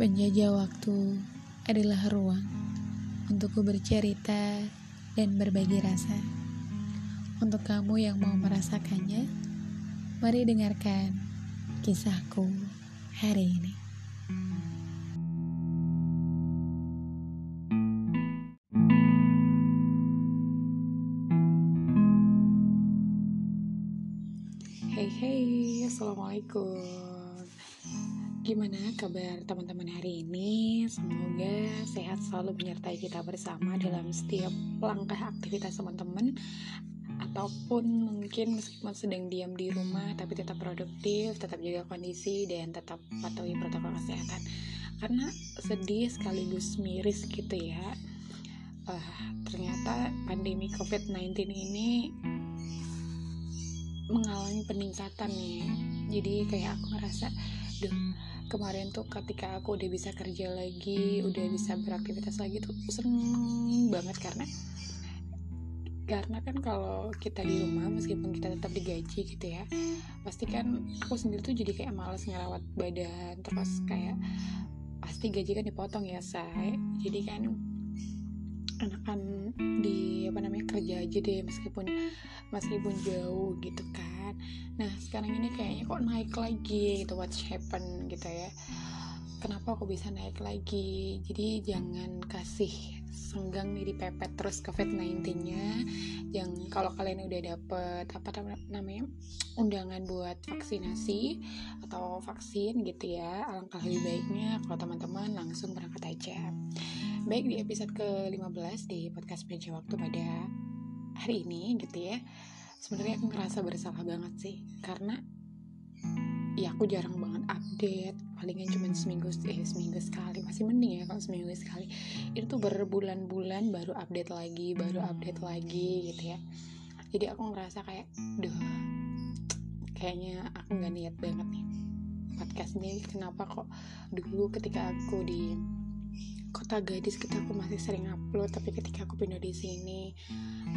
Penjajah waktu adalah ruang untukku bercerita dan berbagi rasa. Untuk kamu yang mau merasakannya, mari dengarkan kisahku hari ini. Hey hey, assalamualaikum. Gimana kabar teman-teman hari ini? Semoga sehat selalu menyertai kita bersama dalam setiap langkah aktivitas teman-teman ataupun mungkin meskipun sedang diam di rumah tapi tetap produktif, tetap jaga kondisi dan tetap patuhi protokol kesehatan. Karena sedih sekaligus miris gitu ya. Uh, ternyata pandemi COVID-19 ini mengalami peningkatan nih jadi kayak aku ngerasa duh kemarin tuh ketika aku udah bisa kerja lagi udah bisa beraktivitas lagi tuh seneng banget karena karena kan kalau kita di rumah meskipun kita tetap digaji gitu ya pasti kan aku sendiri tuh jadi kayak males ngerawat badan terus kayak pasti gaji kan dipotong ya say. Jadi kan enakan di apa namanya kerja aja deh meskipun meskipun jauh gitu kan. Nah sekarang ini kayaknya kok naik lagi gitu what's happen gitu ya. Kenapa aku bisa naik lagi? Jadi jangan kasih senggang nih dipepet terus COVID-19 nya yang kalau kalian udah dapet apa namanya undangan buat vaksinasi atau vaksin gitu ya alangkah lebih baiknya kalau teman-teman langsung berangkat aja baik di episode ke-15 di podcast meja waktu pada hari ini gitu ya sebenarnya aku ngerasa bersalah banget sih karena ya aku jarang banget update palingan cuma seminggu eh seminggu sekali masih mending ya kalau seminggu sekali. Itu tuh berbulan-bulan baru update lagi baru update lagi gitu ya. Jadi aku ngerasa kayak duh kayaknya aku nggak niat banget nih podcast ini kenapa kok dulu ketika aku di kota gadis kita aku masih sering upload tapi ketika aku pindah di sini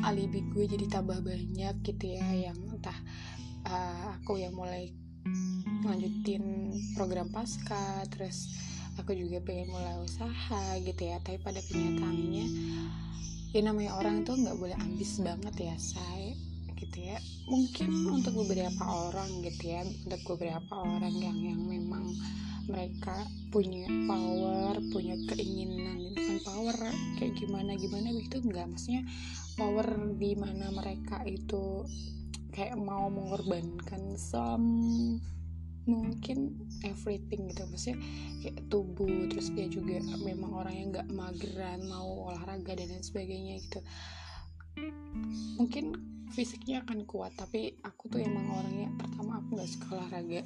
alibi gue jadi tambah banyak gitu ya yang entah uh, aku yang mulai lanjutin program pasca terus aku juga pengen mulai usaha gitu ya. Tapi pada kenyataannya ya namanya orang itu nggak boleh ambis banget ya saya gitu ya. Mungkin untuk beberapa orang gitu ya untuk beberapa orang yang yang memang mereka punya power punya keinginan bukan power kayak gimana gimana begitu enggak. Maksudnya power di mana mereka itu kayak mau mengorbankan some mungkin everything gitu. Maksudnya kayak tubuh terus dia juga memang orang yang nggak mageran mau olahraga dan lain sebagainya gitu. Mungkin fisiknya akan kuat tapi aku tuh emang orangnya pertama aku nggak suka olahraga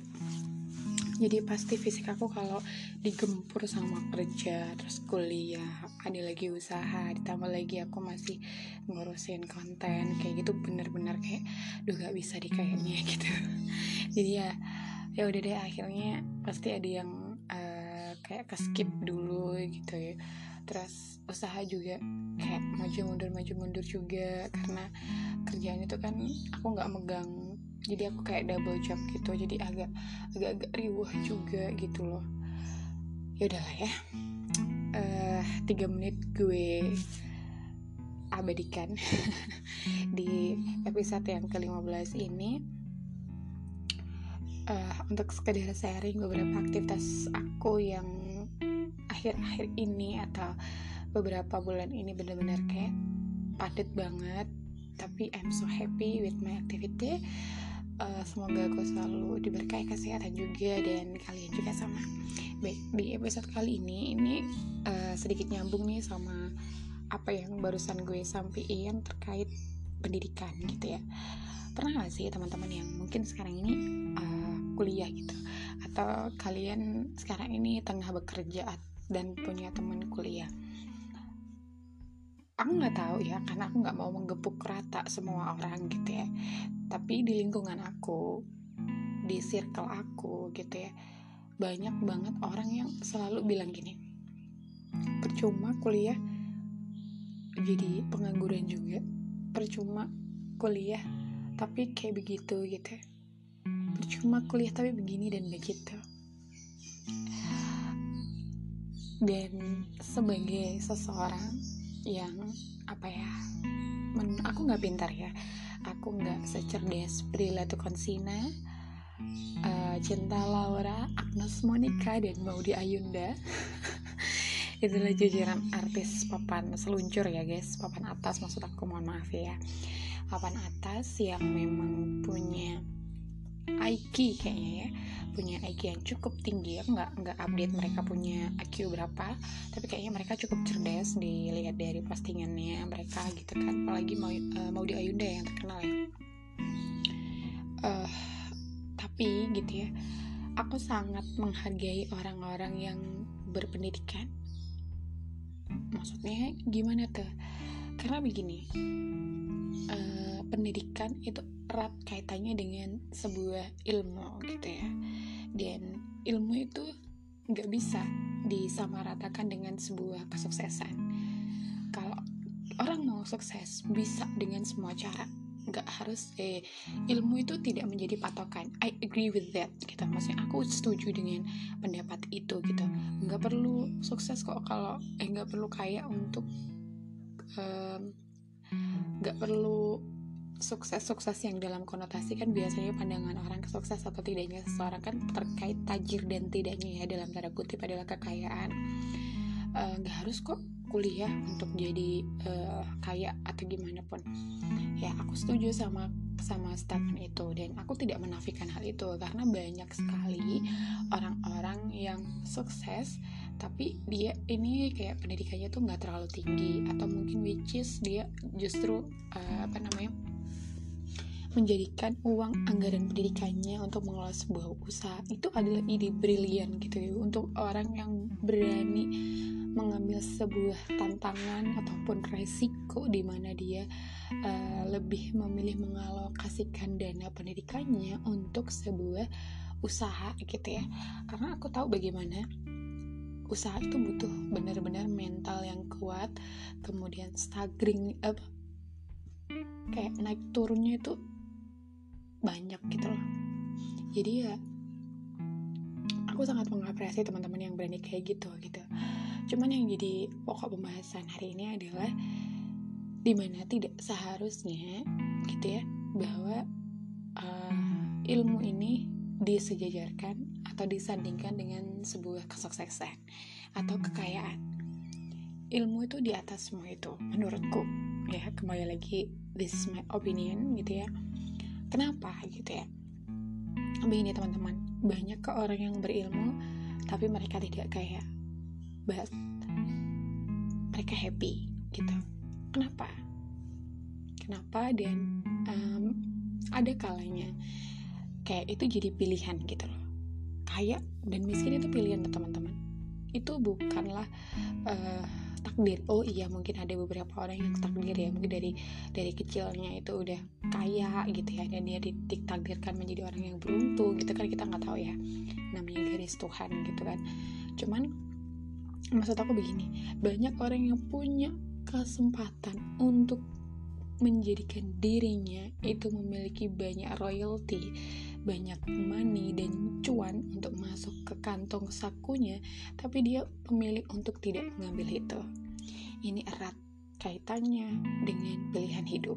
jadi pasti fisik aku kalau digempur sama kerja terus kuliah ada lagi usaha ditambah lagi aku masih ngurusin konten kayak gitu bener-bener kayak duh gak bisa di kayaknya gitu. Jadi ya ya udah deh akhirnya pasti ada yang uh, kayak keskip dulu gitu ya. Terus usaha juga kayak maju mundur maju mundur juga karena kerjaan itu kan aku nggak megang jadi aku kayak double job gitu jadi agak agak agak riuh juga gitu loh. Ya udahlah ya. Uh, tiga menit gue abadikan di episode yang ke-15 ini. Uh, untuk sekedar sharing beberapa aktivitas aku yang akhir-akhir ini atau beberapa bulan ini benar-benar kayak padat banget tapi I'm so happy with my activity uh, semoga aku selalu diberkahi kesehatan juga dan kalian juga sama. Baik di episode kali ini ini uh, sedikit nyambung nih sama apa yang barusan gue sampaikan terkait pendidikan gitu ya. Pernah gak sih teman-teman yang mungkin sekarang ini uh, kuliah gitu? Atau kalian sekarang ini tengah bekerja dan punya teman kuliah? Aku nggak tahu ya karena aku nggak mau menggepuk rata semua orang gitu ya tapi di lingkungan aku di circle aku gitu ya banyak banget orang yang selalu bilang gini percuma kuliah jadi pengangguran juga percuma kuliah tapi kayak begitu gitu ya. percuma kuliah tapi begini dan begitu dan sebagai seseorang yang apa ya men, aku nggak pintar ya. Aku nggak secerdas Brila Konsina uh, Cinta Laura Agnes Monica dan Maudi Ayunda. Itulah jajaran artis papan seluncur ya guys. Papan atas maksud aku mohon maaf ya. Papan atas yang memang punya IQ kayaknya ya. Punya IQ yang cukup tinggi ya. Nggak nggak update mereka punya IQ berapa. Tapi kayaknya mereka cukup cerdas dilihat dari postingannya mereka gitu kan. Apalagi mau uh, mau di Ayunda yang terkenal ya. Uh, tapi gitu ya. Aku sangat menghargai orang-orang yang berpendidikan. Maksudnya gimana tuh? Karena begini uh, pendidikan itu erat kaitannya dengan sebuah ilmu gitu ya. Dan ilmu itu nggak bisa disamaratakan dengan sebuah kesuksesan. Kalau orang mau sukses bisa dengan semua cara. Nggak harus eh ilmu itu tidak menjadi patokan. I agree with that gitu. Maksudnya aku setuju dengan pendapat itu gitu. Nggak perlu sukses kok kalau eh nggak perlu kaya untuk nggak um, perlu sukses-sukses yang dalam konotasi kan biasanya pandangan orang ke sukses atau tidaknya seseorang kan terkait tajir dan tidaknya ya dalam tanda kutip adalah kekayaan. Eh, nggak uh, harus kok kuliah untuk jadi uh, kaya atau gimana pun. Ya aku setuju sama sama statement itu dan aku tidak menafikan hal itu karena banyak sekali orang-orang yang sukses tapi dia ini kayak pendidikannya tuh nggak terlalu tinggi atau mungkin which is dia justru uh, apa namanya menjadikan uang anggaran pendidikannya untuk mengelola sebuah usaha itu adalah ide brilian gitu ya. Untuk orang yang berani mengambil sebuah tantangan ataupun resiko di mana dia uh, lebih memilih mengalokasikan dana pendidikannya untuk sebuah usaha gitu ya. Karena aku tahu bagaimana usaha itu butuh benar-benar mental yang kuat kemudian staggering apa kayak naik turunnya itu banyak gitu loh. Jadi ya aku sangat mengapresiasi teman-teman yang berani kayak gitu gitu. Cuman yang jadi pokok pembahasan hari ini adalah di mana tidak seharusnya gitu ya bahwa uh, ilmu ini disejajarkan atau disandingkan dengan sebuah kesuksesan atau kekayaan ilmu itu di atas semua itu menurutku ya kembali lagi this is my opinion gitu ya Kenapa gitu ya? Begini teman-teman, banyak ke orang yang berilmu tapi mereka tidak kaya. But mereka happy gitu. Kenapa? Kenapa dan um, ada kalanya kayak itu jadi pilihan gitu loh. Kaya dan miskin itu pilihan teman-teman. Itu bukanlah uh, takdir. Oh iya mungkin ada beberapa orang yang takdir ya. Mungkin dari dari kecilnya itu udah kaya gitu ya. Dan dia ditakdirkan menjadi orang yang beruntung gitu kan. Kita nggak tahu ya. Namanya garis Tuhan gitu kan. Cuman maksud aku begini. Banyak orang yang punya kesempatan untuk menjadikan dirinya itu memiliki banyak royalty banyak money dan cuan untuk masuk ke kantong sakunya, tapi dia memilih untuk tidak mengambil itu. Ini erat kaitannya dengan pilihan hidup.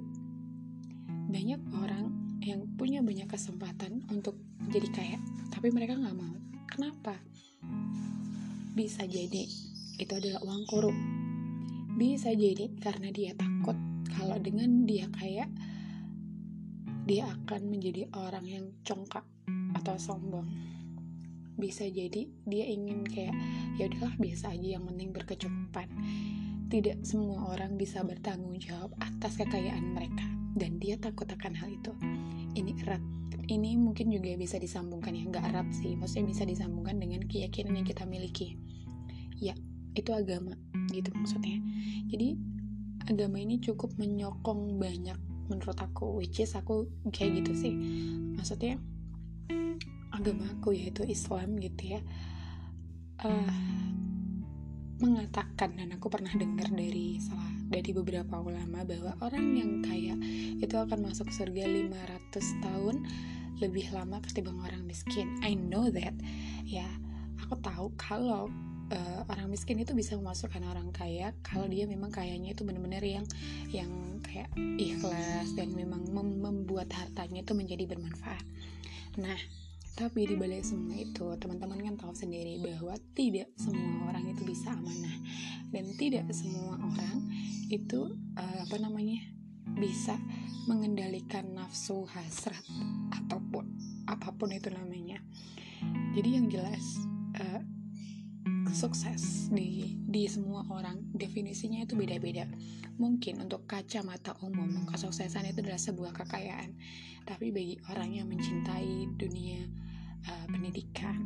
Banyak orang yang punya banyak kesempatan untuk jadi kaya, tapi mereka nggak mau. Kenapa? Bisa jadi itu adalah uang korup. Bisa jadi karena dia takut kalau dengan dia kaya, dia akan menjadi orang yang congkak atau sombong. Bisa jadi dia ingin kayak ya udahlah biasa aja yang penting berkecukupan. Tidak semua orang bisa bertanggung jawab atas kekayaan mereka dan dia takut akan hal itu. Ini erat. Ini mungkin juga bisa disambungkan ya. Nggak erat sih maksudnya bisa disambungkan dengan keyakinan yang kita miliki. Ya itu agama gitu maksudnya. Jadi agama ini cukup menyokong banyak menurut aku which is aku kayak gitu sih. Maksudnya agama aku yaitu Islam gitu ya uh, mengatakan dan aku pernah dengar dari salah dari beberapa ulama bahwa orang yang kaya itu akan masuk surga 500 tahun lebih lama ketimbang orang miskin. I know that ya. Aku tahu kalau uh, orang miskin itu bisa memasukkan orang kaya kalau dia memang kayanya itu benar-benar yang yang kayak ikhlas dan memang mem membuat hartanya itu menjadi bermanfaat. Nah, tapi di balik semua itu, teman-teman kan tahu sendiri bahwa tidak semua orang itu bisa amanah dan tidak semua orang itu uh, apa namanya bisa mengendalikan nafsu hasrat ataupun apa pun itu namanya. Jadi yang jelas sukses di di semua orang definisinya itu beda-beda. Mungkin untuk kacamata umum kesuksesan itu adalah sebuah kekayaan, tapi bagi orang yang mencintai dunia uh, pendidikan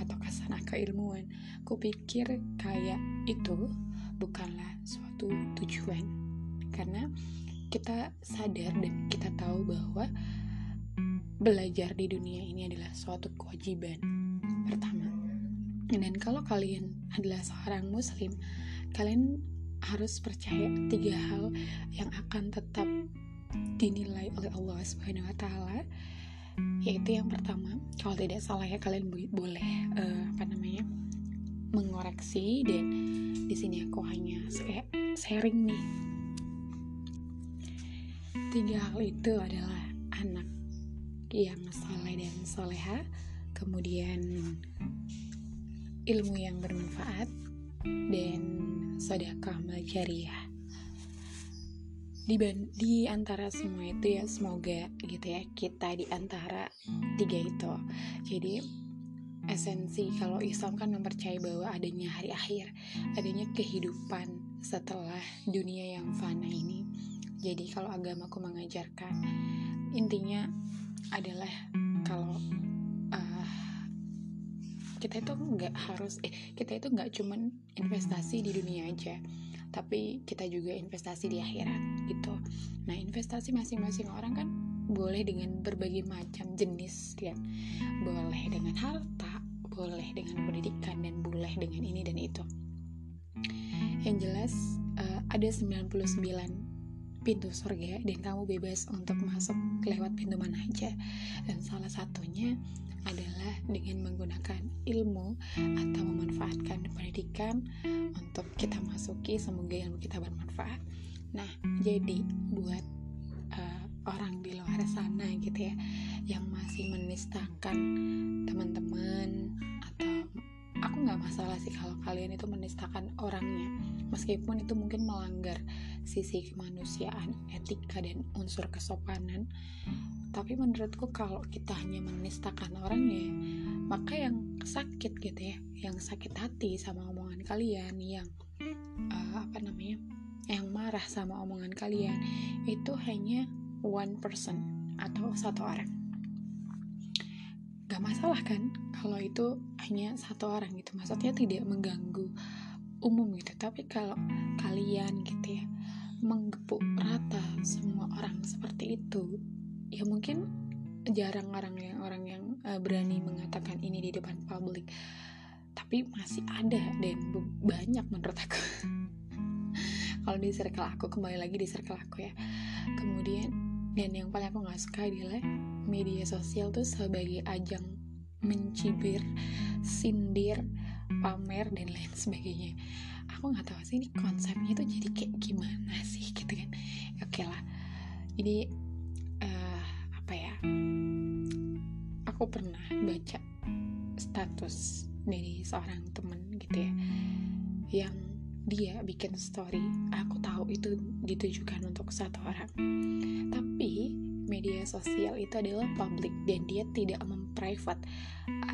atau ke sana keilmuan, kupikir kayak itu bukanlah suatu tujuan. Karena kita sadar dan kita tahu bahwa belajar di dunia ini adalah suatu kewajiban. Pertama dan kalau kalian adalah seorang muslim, kalian harus percaya tiga hal yang akan tetap dinilai oleh Allah Subhanahu wa taala. Yaitu yang pertama, kalau tidak salah ya kalian boleh uh, apa namanya? mengoreksi dan di sini aku hanya sharing nih. Tiga hal itu adalah anak yang soleh dan soleha, kemudian ilmu yang bermanfaat, dan sedekah jariah. Di, di antara semua itu ya semoga gitu ya kita di antara tiga itu. Jadi esensi kalau Islam kan mempercayai bahwa adanya hari akhir, adanya kehidupan setelah dunia yang fana ini. Jadi kalau agamaku mengajarkan intinya adalah kalau kita itu nggak harus eh kita itu nggak cuman investasi di dunia aja tapi kita juga investasi di akhirat gitu. Nah investasi masing-masing orang kan boleh dengan berbagai macam jenis kan. Boleh dengan harta boleh dengan pendidikan dan boleh dengan ini dan itu. Yang jelas uh, ada 99 pintu surga dan kamu bebas untuk masuk lewat pintu mana aja. Dan salah satunya adalah dengan menggunakan ilmu atau memanfaatkan pendidikan untuk kita masuki semoga ilmu kita bermanfaat. Nah jadi buat uh, orang di luar sana gitu ya yang masih menistakan teman-teman atau aku nggak masalah sih kalau kalian itu menistakan orangnya. Meskipun itu mungkin melanggar sisi kemanusiaan etika dan unsur kesopanan. Tapi menurutku kalau kita hanya menistakan orangnya maka yang sakit gitu ya yang sakit hati sama omongan kalian yang uh, apa namanya yang marah sama omongan kalian itu hanya one person atau satu orang. Gak masalah kan kalau itu hanya satu orang gitu. Maksudnya tidak mengganggu umum gitu. Tapi kalau kalian gitu ya menggepuk rata semua orang seperti itu ya mungkin jarang orang yang orang yang uh, berani mengatakan ini di depan publik. Tapi masih ada dan banyak menurut aku. Kalau di circle aku kembali lagi di circle aku ya. Kemudian dan yang paling aku nggak suka adalah media sosial tuh sebagai ajang mencibir sindir pamer dan lain sebagainya. Aku nggak tahu sih ini konsepnya tuh jadi kayak gimana sih gitu kan. Oke lah. Ini aku pernah baca status dari seorang temen gitu ya yang dia bikin story aku tahu itu ditujukan untuk satu orang. Tapi media sosial itu adalah public dan dia tidak memprivate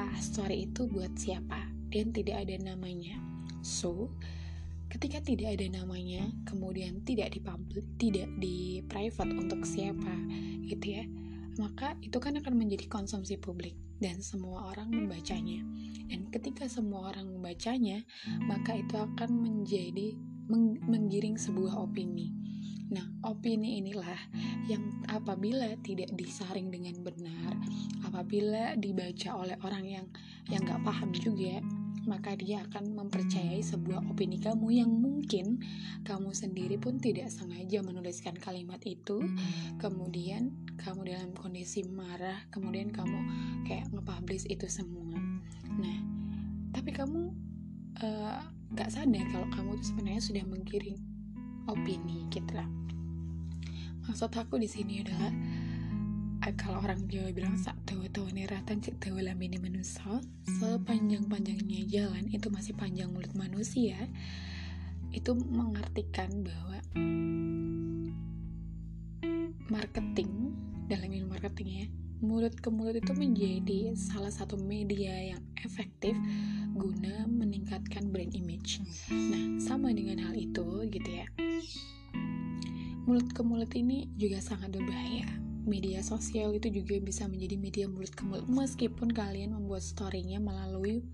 uh, story itu buat siapa dan tidak ada namanya so ketika tidak ada namanya kemudian tidak di public tidak di private untuk siapa gitu ya maka itu kan akan menjadi konsumsi publik dan semua orang membacanya. Dan ketika semua orang membacanya, maka itu akan menjadi meng menggiring sebuah opini. Nah, opini inilah yang apabila tidak disaring dengan benar, apabila dibaca oleh orang yang yang nggak paham juga, maka dia akan mempercayai sebuah opini kamu yang mungkin kamu sendiri pun tidak sengaja menuliskan kalimat itu. Kemudian kamu dalam kondisi marah kemudian kamu kayak nge-publish itu semua. Nah tapi kamu uh, gak sadar kalau kamu tuh sebenarnya sudah menggiring opini gitu lah maksud aku di sini adalah kalau orang Jawa bilang sak tahu tahu neratan cek tahu ini manusia sepanjang panjangnya jalan itu masih panjang mulut manusia itu mengartikan bahwa marketing dalam ilmu marketing ya mulut ke mulut itu menjadi salah satu media yang efektif guna meningkatkan brand image. Nah, sama dengan hal itu gitu ya. Mulut ke mulut ini juga sangat berbahaya. Media sosial itu juga bisa menjadi media mulut ke mulut meskipun kalian membuat story-nya melalui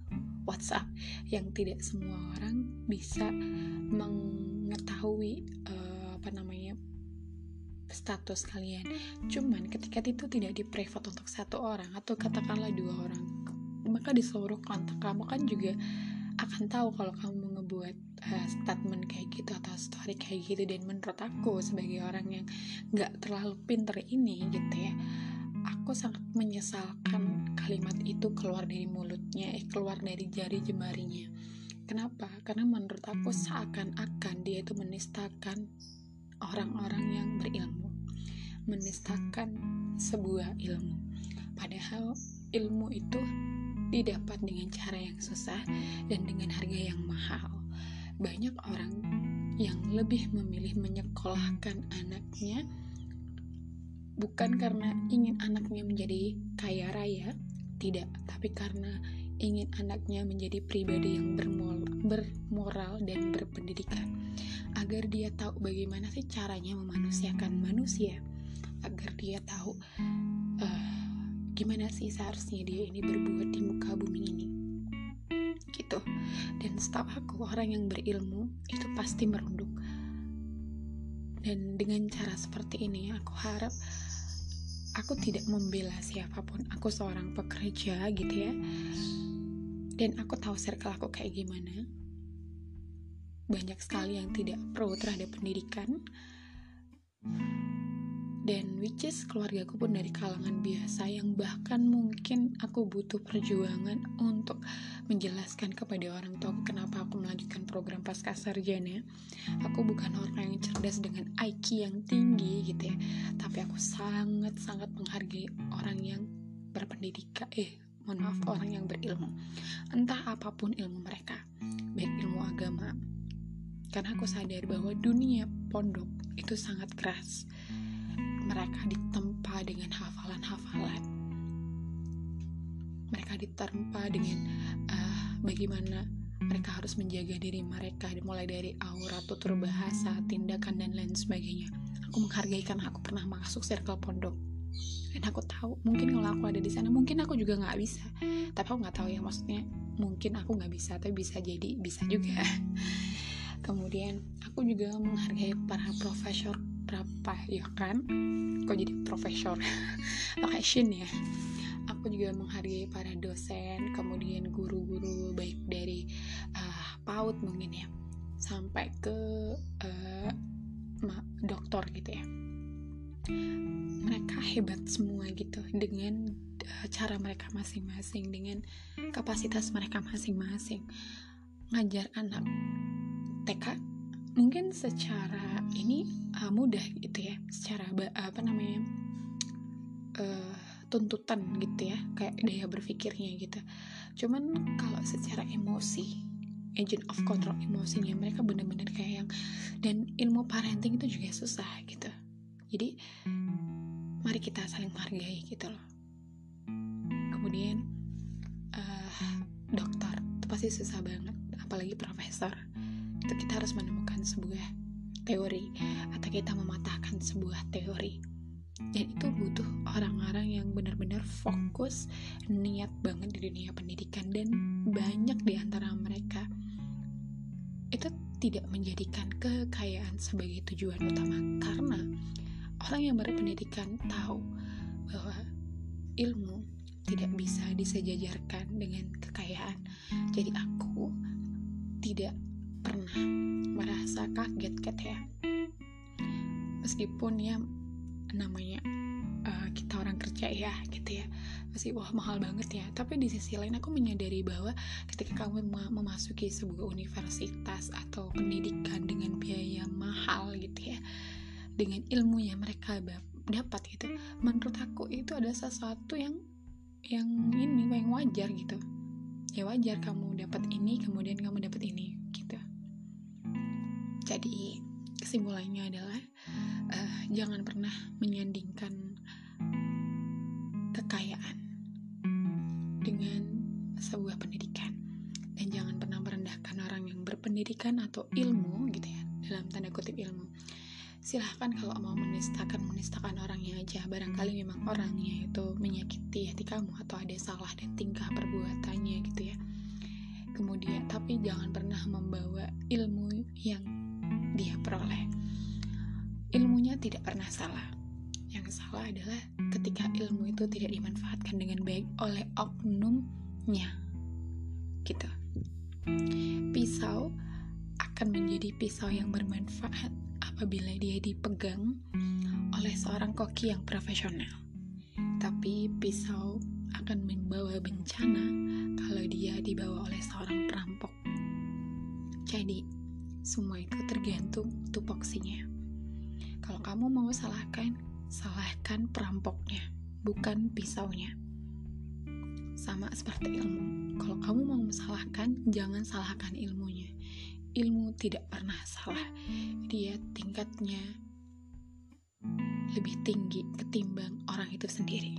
WhatsApp yang tidak semua orang bisa mengetahui uh, apa namanya status kalian. Cuman ketika itu tidak di private untuk satu orang atau katakanlah dua orang, maka di seluruh kontak kamu kan juga akan tahu kalau kamu ngebuat uh, statement kayak gitu atau story kayak gitu. Dan menurut aku sebagai orang yang nggak terlalu pinter ini gitu ya aku sangat menyesalkan kalimat itu keluar dari mulutnya eh keluar dari jari jemarinya. Kenapa? Karena menurut aku seakan-akan dia itu menistakan orang-orang yang berilmu menistakan sebuah ilmu. Padahal ilmu itu didapat dengan cara yang susah dan dengan harga yang mahal banyak orang yang lebih memilih menyekolahkan anaknya bukan karena ingin anaknya menjadi kaya raya tidak tapi karena ingin anaknya menjadi pribadi yang bermoral dan berpendidikan. Agar dia tahu bagaimana sih caranya memanusiakan manusia agar dia tahu uh, gimana sih seharusnya dia ini berbuat di muka bumi ini gitu. Dan setahu aku orang yang berilmu itu pasti merunduk. Dan dengan cara seperti ini aku harap aku tidak membela siapa pun. Aku seorang pekerja gitu ya. Dan aku tahu circle aku kayak gimana. Banyak sekali yang tidak pro terhadap pendidikan dan which is keluargaku pun dari kalangan biasa yang bahkan mungkin aku butuh perjuangan untuk menjelaskan kepada orang tua kenapa aku melanjutkan program pasca sarjana. Aku bukan orang yang cerdas dengan IQ yang tinggi gitu ya. Tapi aku sangat sangat menghargai orang yang berpendidikan eh mohon maaf orang yang berilmu. Entah apa pun ilmu mereka baik ilmu agama. Karena aku sadar bahwa dunia pondok itu sangat keras. Mereka ditempa dengan hafalan-hafalan. Mereka ditempa dengan uh, bagaimana mereka harus menjaga diri mereka mulai dari aura, tutur bahasa, tindakan dan lain sebagainya. Aku menghargai karena aku pernah masuk circle pondok dan aku tahu mungkin kalau aku ada di sana mungkin aku juga nggak bisa tapi aku nggak tahu ya maksudnya mungkin aku nggak bisa tapi bisa jadi bisa juga kemudian aku juga menghargai para profesor berapa ya kan? Kok jadi profesor? Location ya? Aku juga menghargai para dosen kemudian guru-guru baik dari uh, PAUD mungkin ya sampai ke uh, dokter gitu ya. Mereka hebat semua gitu dengan uh, cara mereka masing-masing dengan kapasitas mereka masing-masing. Ngajar anak TK mungkin secara ini uh, mudah gitu ya. Secara apa namanya uh, tuntutan gitu ya. Kayak daya berpikirnya gitu. Cuman kalau secara emosi agent of control emosinya mereka bener-bener kayak yang dan ilmu parenting itu juga susah gitu. Jadi mari kita saling menghargai gitu loh. Kemudian uh, dokter itu pasti susah banget apalagi profesor. Itu kita harus menemukan sebuah teori atau kita mematahkan sebuah teori. Dan itu butuh orang-orang yang benar-benar fokus niat banget di dunia pendidikan dan banyak di antara mereka. Itu tidak menjadikan kekayaan sebagai tujuan utama karena orang yang berpendidikan tahu bahwa ilmu tidak bisa disejajarkan dengan kekayaan. Jadi aku tidak pernah merasa kaget kat ya. Meskipun ya namanya uh, kita orang kerja ya gitu ya. Pasti wah mahal banget ya. Tapi di sisi lain aku menyadari bahwa ketika kamu memasuki sebuah universitas atau pendidikan dengan biaya mahal gitu ya dengan ilmu yang mereka dapat gitu menurut aku itu ada sesuatu yang yang ini yang wajar gitu. Ya wajar kamu dapat ini kemudian kamu dapat ini gitu jadi kesimpulannya adalah uh, jangan pernah menyandingkan kekayaan dengan sebuah pendidikan. Dan jangan pernah merendahkan orang yang berpendidikan atau ilmu gitu ya dalam tanda kutip ilmu. Silahkan kalau mau menistakan menistakan orangnya aja. Barangkali memang orangnya itu menyakiti hati kamu atau ada salah dan tingkah perbuatannya gitu ya. Kemudian tapi jangan pernah membawa ilmu yang dia peroleh ilmunya tidak pernah salah yang salah adalah ketika ilmu itu tidak dimanfaatkan dengan baik oleh oknumnya gitu pisau akan menjadi pisau yang bermanfaat apabila dia dipegang oleh seorang koki yang profesional. Tapi pisau akan membawa bencana kalau dia dibawa oleh seorang perampok. Jadi, semua itu tergantung tupoksinya. Kalau kamu mau salahkan, salahkan perampoknya, bukan pisaunya. Sama seperti ilmu. Kalau kamu mau salahkan, jangan salahkan ilmunya ilmu tidak pernah salah. Dia tingkatnya lebih tinggi ketimbang orang itu sendiri.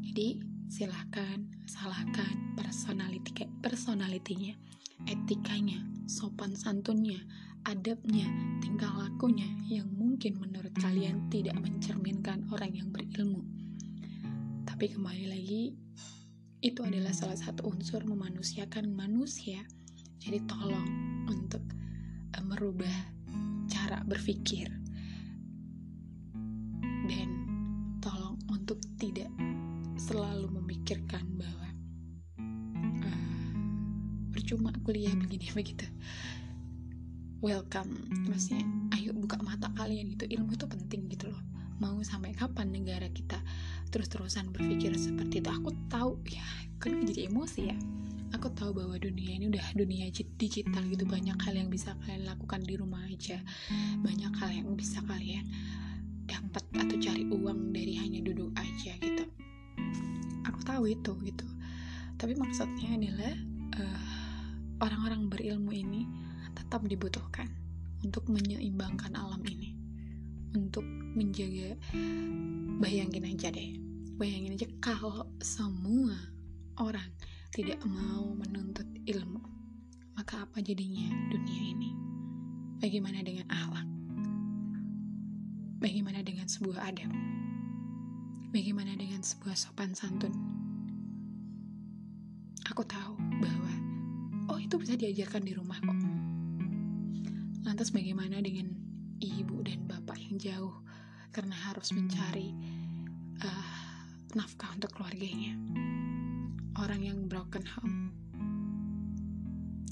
Jadi, silahkan salahkan personality personalitinya, etikanya, sopan santunnya, adabnya, tingkah lakunya yang mungkin menurut kalian tidak mencerminkan orang yang berilmu. Tapi kembali lagi, itu adalah salah satu unsur memanusiakan manusia jadi tolong untuk uh, merubah cara berpikir kuliah begini begitu. Welcome. Maksudnya ayo buka mata kalian gitu. Ilmu itu penting gitu loh. Mau sampai kapan negara kita terus-terusan berpikir seperti itu? Aku tahu ya kan jadi emosi ya. Aku tahu bahwa dunia ini udah dunia digital gitu. Banyak hal yang bisa kalian lakukan di rumah aja. Banyak hal yang bisa kalian dapat atau cari uang dari hanya duduk aja gitu. Aku tahu itu gitu. Tapi maksudnya adalah uh, orang-orang berilmu ini tetap dibutuhkan untuk menyeimbangkan alam ini untuk menjaga bayangin aja deh bayangin aja kalau semua orang tidak mau menuntut ilmu, maka apa jadinya dunia ini? Bagaimana dengan akhlak? Bagaimana dengan sebuah adab? Bagaimana dengan sebuah sopan santun? Aku tahu bahwa oh itu bisa diajarkan di rumah kok. Lantas bagaimana dengan ibu dan bapak yang jauh karena harus mencari uh, nafkah untuk keluarganya? orang yang broken home.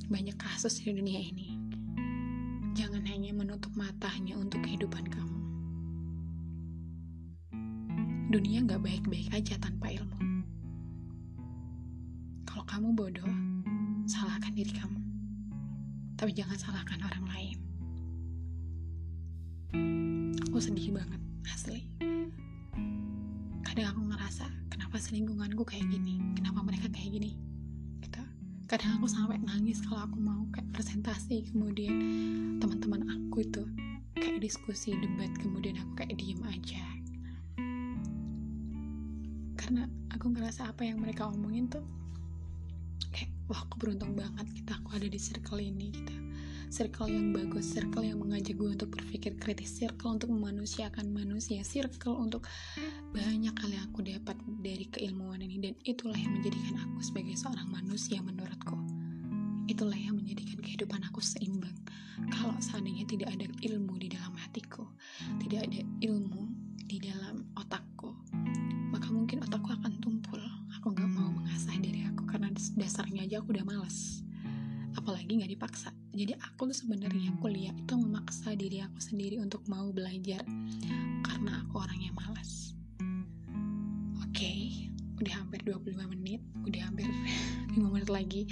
Banyak kasus di dunia ini. Jangan hanya menutup matanya untuk kehidupan kamu. Dunia gak baik-baik aja tanpa diri kamu. Tapi jangan salahkan orang lain. Aku sedih banget, asli. Kadang aku ngerasa kenapa selingkunganku kayak gini kenapa mereka kayak gini gitu kadang aku sampai nangis kalau aku mau kayak presentasi kemudian teman-teman aku itu kayak diskusi debat kemudian aku kayak diem aja karena aku ngerasa apa yang mereka omongin tuh kayak wah aku beruntung banget kita aku ada di circle ini gitu circle yang bagus circle yang mengajak gue untuk berpikir kritis circle untuk memanusiakan manusia circle untuk banyak yang aku dapat dari keilmuan ini. Dan itulah yang menjadikan aku sebagai seorang manusia menurutku. Itulah yang menjadikan kehidupan aku seimbang. Kalau seandainya tidak ada ilmu di dalam hatiku tidak ada ilmu di dalam otakku maka mungkin otakku dasarnya aja aku udah males. Apalagi nggak dipaksa. Jadi aku tuh sebenarnya kuliah itu memaksa diri aku sendiri untuk mau belajar. Karena aku orang yang malas oke okay, udah 25 menit udah hampir 5 menit lagi.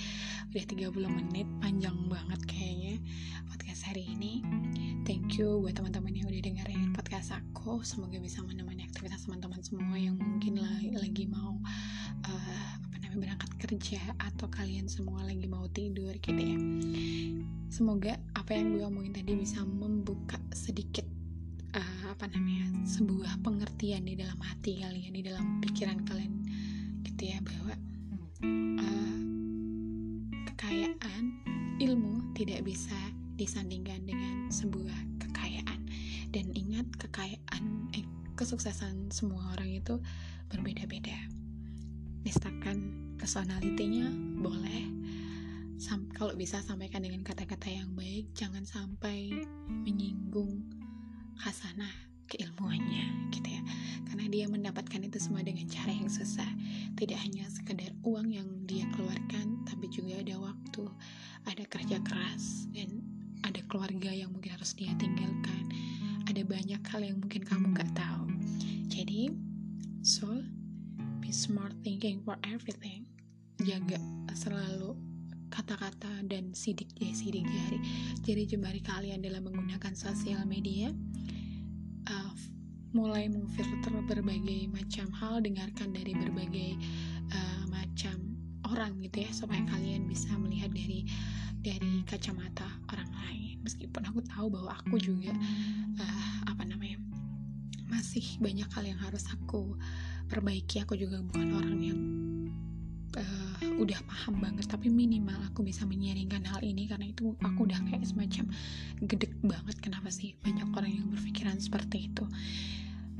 Udah 30 menit panjang banget kayaknya podcast hari ini. Thank you buat teman-teman yang udah dengerin podcast aku. Semoga bisa menemani aktivitas teman-teman semua yang mungkin lagi, lagi mau berangkat kerja atau kalian semua lagi mau tidur gitu ya. Semoga apa yang gue omongin tadi bisa membuka sedikit uh, apa namanya sebuah pengertian di dalam hati kalian di dalam pikiran kalian gitu ya bahwa uh, kekayaan ilmu tidak bisa disandingkan dengan sebuah kekayaan. Dan ingat kekayaan eh, kesuksesan semua orang itu berbeda-beda misalkan personalitinya boleh Sam kalau bisa sampaikan dengan kata-kata yang baik jangan sampai menyinggung hasanah keilmuannya gitu ya. Karena dia mendapatkan itu semua dengan cara yang susah. Tidak hanya sekedar uang yang dia keluarkan tapi juga ada waktu ada kerja keras dan ada keluarga yang mungkin harus dia tinggalkan. Ada banyak hal yang mungkin kamu gak tahu. Jadi so be smart thinking for everything. Jaga selalu kata-kata dan sidik ya sidik jari. Jari jemari kalian dalam menggunakan sosial media uh, mulai memfilter berbagai macam hal dengarkan dari berbagai uh, macam orang gitu ya supaya kalian bisa melihat dari dari kacamata orang lain. Meskipun aku tahu bahwa aku juga uh, apa namanya masih banyak hal yang harus aku perbaiki aku juga bukan orang yang uh, udah paham banget tapi minimal aku bisa menyaringkan hal ini karena itu aku udah kayak semacam gedek banget kenapa sih banyak orang yang berpikiran seperti itu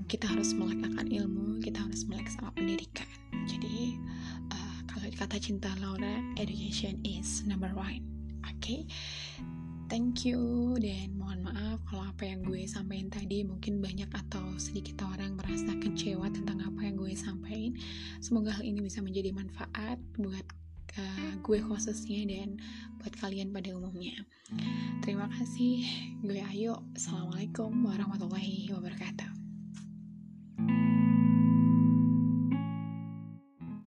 kita harus melekatkan ilmu kita harus melek sama pendidikan jadi uh, kalau kata cinta Laura education is number one oke okay? Thank you dan mohon maaf kalau apa yang gue sampaikan tadi mungkin banyak atau sedikit orang merasa kecewa tentang apa yang gue sampaikan. Semoga hal ini bisa menjadi manfaat buat uh, gue khususnya dan buat kalian pada umumnya. Terima kasih gue Ayu. Assalamualaikum warahmatullahi wabarakatuh